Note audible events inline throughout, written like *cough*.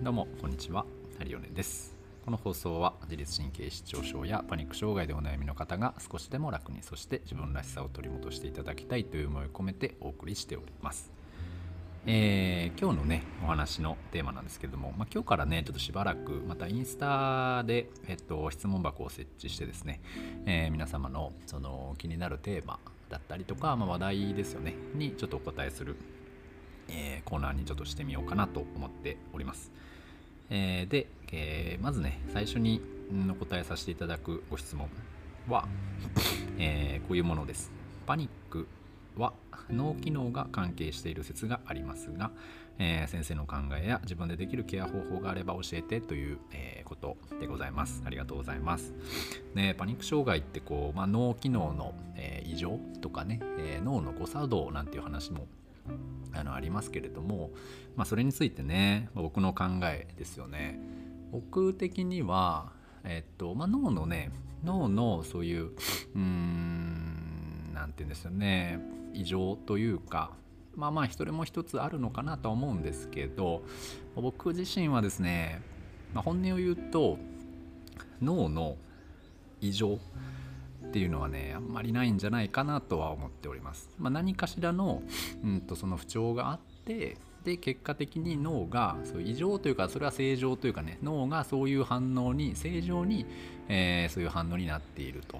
どうもこんにちは。ハリオネです。この放送は自律神経失調症やパニック障害でお悩みの方が少しでも楽にそして自分らしさを取り戻していただきたいという思いを込めてお送りしております。えー、今日のねお話のテーマなんですけれども、まあ、今日からねちょっとしばらくまたインスタで、えっと、質問箱を設置してですね、えー、皆様のその気になるテーマだったりとか、まあ、話題ですよねにちょっとお答えする、えー、コーナーにちょっとしてみようかなと思っております、えーで、えまずね最初にお答えさせていただくご質問は、えこういうものですパニックは脳機能が関係している説がありますが、えー、先生の考えや自分でできるケア方法があれば教えてという、えー、ことでございます。ありがとうございます。ね、パニック障害ってこう、まあ、脳機能の、えー、異常とかね、え脳の誤作動なんていう話もあのありますけれども、まあ、それについてね僕の考えですよね。僕的には、えっとまあ、脳のね脳のそういううーん何て言うんですよね異常というかまあまあそれも一つあるのかなとは思うんですけど僕自身はですね、まあ、本音を言うと脳の異常っていうのはねあんまりないんじゃないかなとは思っております。まあ、何かしらの、うんと、その不調があってで結果的に脳がそう異常というかそれは正常というかね脳がそういう反応に正常に、えー、そういう反応になっていると。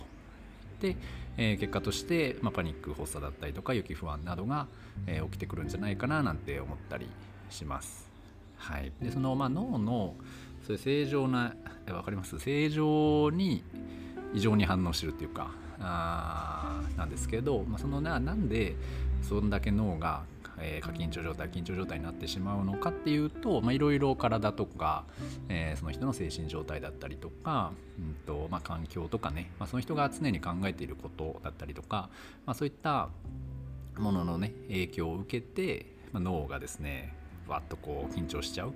で、えー、結果として、まあ、パニック発作だったりとか予期不安などが、えー、起きてくるんじゃないかななんて思ったりします。はい、でその、まあ、脳のそういう正常な分かります？正常に異常に反応してるっていうかあなんですけど、まあ、そのななんでそんだけ脳がえー、過緊張状態緊張状態になってしまうのかっていうといろいろ体とか、えー、その人の精神状態だったりとか、うんとまあ、環境とかね、まあ、その人が常に考えていることだったりとか、まあ、そういったもののね影響を受けて、まあ、脳がですねわっとこう緊張しちゃう。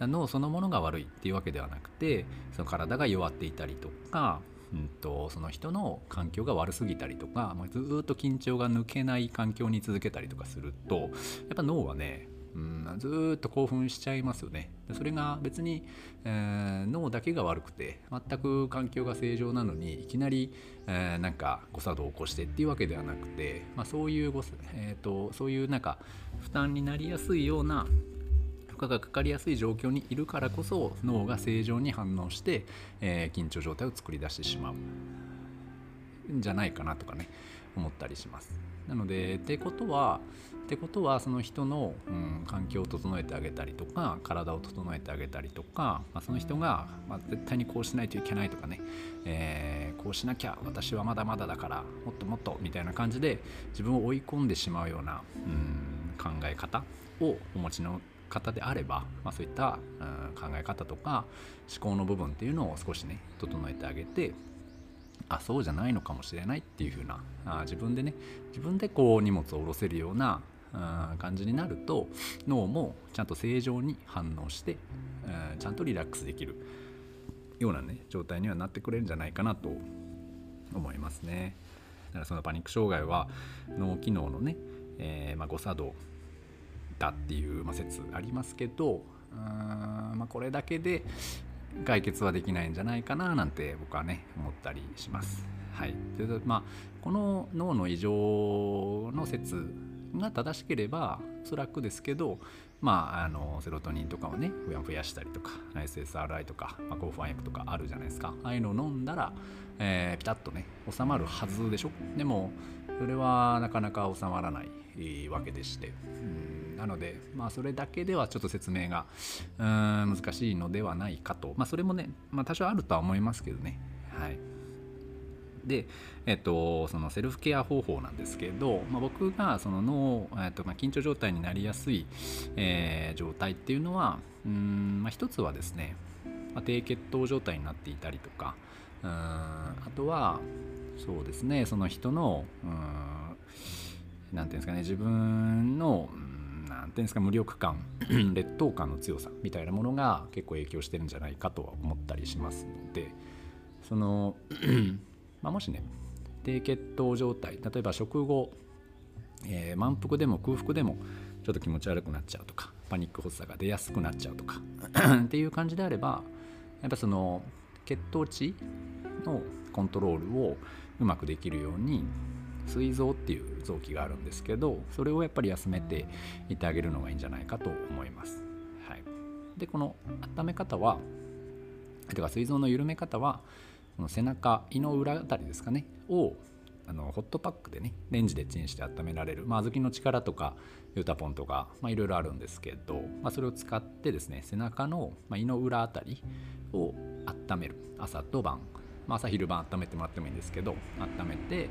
脳そのものが悪いっていうわけではなくてその体が弱っていたりとかうんと、その人の環境が悪すぎたりとか、まあ、ずっと緊張が抜けない環境に続けたりとかするとやっぱ脳はねうん、ずっと興奮しちゃいますよね。それが別に、えー、脳だけが悪くて全く環境が正常なのにいきなり、えー、なんか誤作動を起こしてっていうわけではなくて、まあ、そういうご、えーとそういうなんか負担になりやすいような荷がかかりやすい状況にいるからこそ脳が正常に反応して、えー、緊張状態を作り出してしまうんじゃないかなとかね思ったりします。なのでってことはってことはその人の、うん、環境を整えてあげたりとか体を整えてあげたりとか、まあ、その人が、まあ、絶対にこうしないといけないとかね、えー、こうしなきゃ私はまだまだだからもっともっとみたいな感じで自分を追い込んでしまうような、うん、考え方をお持ちの方であれば、まあ、そういった、うん、考え方とか思考の部分っていうのを少しね整えてあげてあそうじゃないのかもしれないっていう風なあ自分でね自分でこう荷物を下ろせるような感じになると脳もちゃんと正常に反応して、うん、ちゃんとリラックスできるようなね状態にはなってくれるんじゃないかなと思いますね。だからそのパニック障害は脳機能のね、えー、まあ、誤作動たっていう、まあ、説ありますけどうーん、まあ、これだけで解決はできないんじゃないかななんて僕はね思ったりします。はい、というまあこの脳の異常の説が正しければおそらくですけど、まあ、あのセロトニンとかをね増やしたりとか SSRI とか、まあ、抗不安薬とかあるじゃないですか。ああいうのを飲んだら、えー、ピタッとね収まるはずでしょ。でもそれはなかなか収まらないわけでして、うん。なので、まあ、それだけではちょっと説明がうーん難しいのではないかと、まあ、それもね、まあ、多少あるとは思いますけどね。はいで、えっと、そのセルフケア方法なんですけど、まあ、僕がその脳、えっとまあ、緊張状態になりやすい、えー、状態っていうのはうん、まあ、一つはですね、まあ、低血糖状態になっていたりとかうんあとはそうですねその人のうんなんていうんですかね自分の何ていうんですか無力感劣等感の強さみたいなものが結構影響してるんじゃないかとは思ったりしますのでその *clears throat* ま、もしね低血糖状態例えば食後、えー、満腹でも空腹でもちょっと気持ち悪くなっちゃうとかパニック発作が出やすくなっちゃうとか *clears throat* っていう感じであればやっぱその血糖値のコントロールをうまくできるように膵臓っていう臓器があるんですけどそれをやっぱり休めていってあげるのがいいんじゃないかと思います。はい、でこの温め方はてか膵臓の緩め方はこの背中胃の裏あたりですかねをあのホットパックでねレンジでチンして温められる、まあ、小豆の力とかユタポンとかいろいろあるんですけど、まあ、それを使ってですね背中の、まあ、胃の裏あたりを温める。朝と晩、まあ、朝昼晩温めてもらってもいいんですけど温めて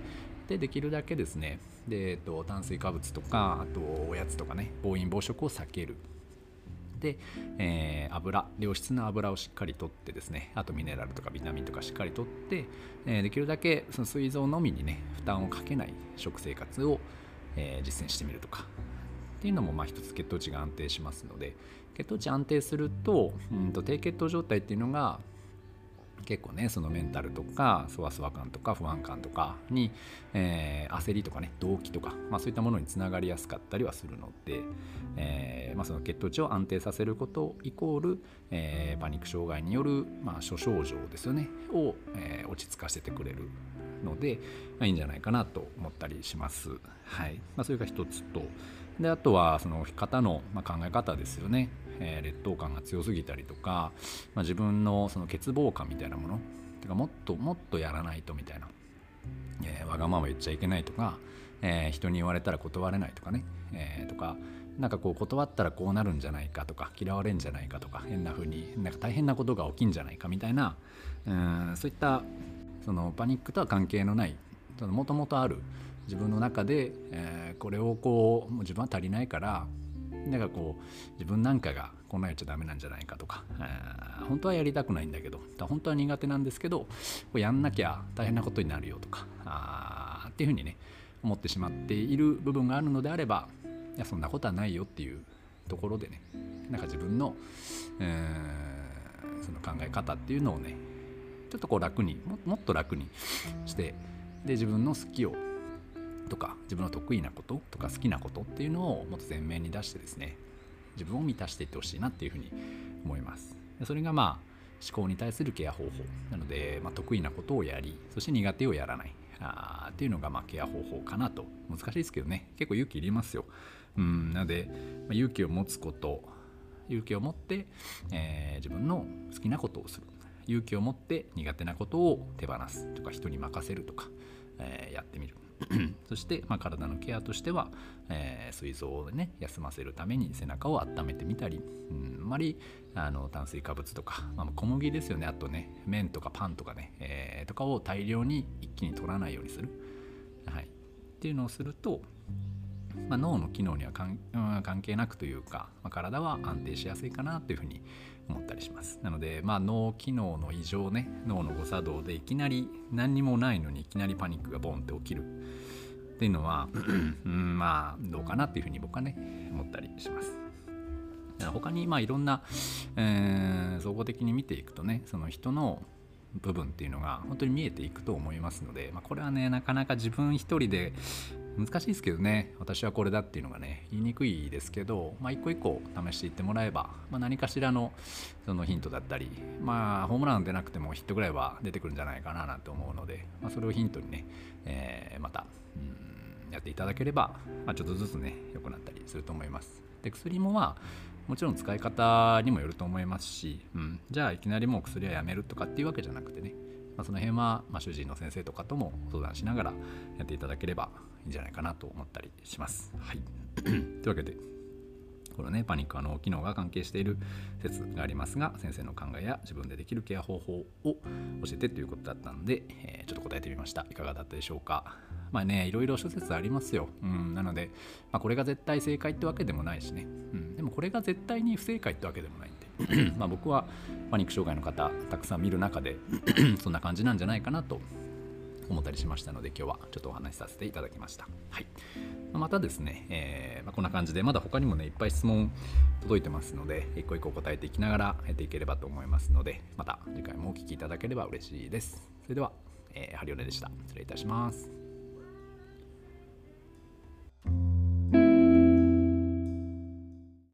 でできるだけですね。で、えっと、炭水化物とかあとおやつとかね暴飲暴食を避ける。で、えー、油良質な油をしっかりとってですねあとミネラルとかビタミンとかしっかりとって、えー、できるだけその膵臓のみにね負担をかけない食生活を、えー、実践してみるとか。っていうのもまあ一つ血糖値が安定しますので。血糖値安定すると,、うんと低血糖状態っていうのが結構ねそのメンタルとかそわそわ感とか不安感とかに、えー、焦りとかね動機とか、まあ、そういったものにつながりやすかったりはするので、えーまあ、その血糖値を安定させることイコール、えー、パニック障害による、まあ、諸症状ですよねを、え、落ち着かせてくれるので、まあ、いいんじゃないかなと思ったりします。はいま、それが一つとであとはその方の考え方ですよね。えー、劣等感が強すぎたりとか、まあ、自分のその欠乏感みたいなものてかもっともっとやらないとみたいな、えー、わがまま言っちゃいけないとか、えー、人に言われたら断れないとかね、えとかなんかこう断ったらこうなるんじゃないかとか嫌われんじゃないかとか変な風になんか大変なことが起きんじゃないかみたいなうんそういったそのパニックとは関係のないもともとある自分の中で、えー、これをこう自分は足りないからなんかこう自分なんかがこんなやっちゃダメなんじゃないかとか、本当はやりたくないんだけど本当は苦手なんですけどこうやんなきゃ大変なことになるよとかあっていうふうにね思ってしまっている部分があるのであればいやそんなことはないよっていうところでねなんか自分の、えー、その考え方っていうのをねちょっとこう楽にもっと楽にしてで自分の好きをとか自分の得意なこととか好きなことっていうのをもっと前面に出してですね自分を満たしていってほしいなっていうふうに思います。それがまあ思考に対するケア方法。なので、まあ、得意なことをやりそして苦手をやらない。あっていうのがまあケア方法かなと。難しいですけどね。結構勇気いりますよ。うん。なので、まあ、勇気を持つこと。勇気を持って、えー、自分の好きなことをする。勇気を持って苦手なことを手放すとか人に任せるとか、えー、やってみる。*clears throat* そして、まあ、体のケアとしては、えー、膵臓をね休ませるために背中を温めてみたり、うん、あまりあの炭水化物とか、まあ、小麦ですよね。あとね麺とかパンとかね、えー、とかを大量に一気に取らないようにする、はい、っていうのをすると、まあ、脳の機能には関係なくというか、まあ、体は安定しやすいかなというふうに思ったりします。なので、まあ、脳機能の異常ね脳の誤作動でいきなり何にもないのにいきなりパニックがボンって起きるっていうのは *clears throat* うん、まあどうかなっていうふうに僕はね思ったりします。他にまあいろんな、えー、総合的に見ていくとねその人の部分っていうのが本当に見えていくと思いますので、まあ、これはねなかなか自分一人で難しいですけどね。私はこれだっていうのがね言いにくいですけど、まあ、一個一個試していってもらえば、まあ、何かしらのそのヒントだったりまあホームラン出なくてもヒットぐらいは出てくるんじゃないかななんて思うので、まあ、それをヒントにね、えー、また、うん、やっていただければ、まあ、ちょっとずつね良くなったりすると思います。で薬もまあもちろん使い方にもよると思いますし、うん、じゃあいきなりもう薬はやめるとかっていうわけじゃなくてね、ま、その辺は、ま、主治医の先生とかとも相談しながらやっていただければんじゃないかなと思ったりします。はい、*clears throat* というわけでこのねパニックは脳機能が関係している説がありますが先生の考えや自分でできるケア方法を教えてということだったので、えー、ちょっと答えてみました。いかがだったでしょうか？まあねいろいろ諸説ありますよ、うん、なので、まあ、これが絶対正解ってわけでもないしね、うん、でもこれが絶対に不正解ってわけでもないんで。*clears throat* まあ僕はパニック障害の方たくさん見る中で *clears throat* そんな感じなんじゃないかなと思ったりしましたので今日はちょっとお話しさせていただきました。はい、またですね、えー、まあ、こんな感じでまだ他にもねいっぱい質問届いてますので一個一個答えていきながらやっていければと思いますのでまた次回もお聴きいただければ嬉しいです。それでは、えー、ハリオネでした。失礼いたします。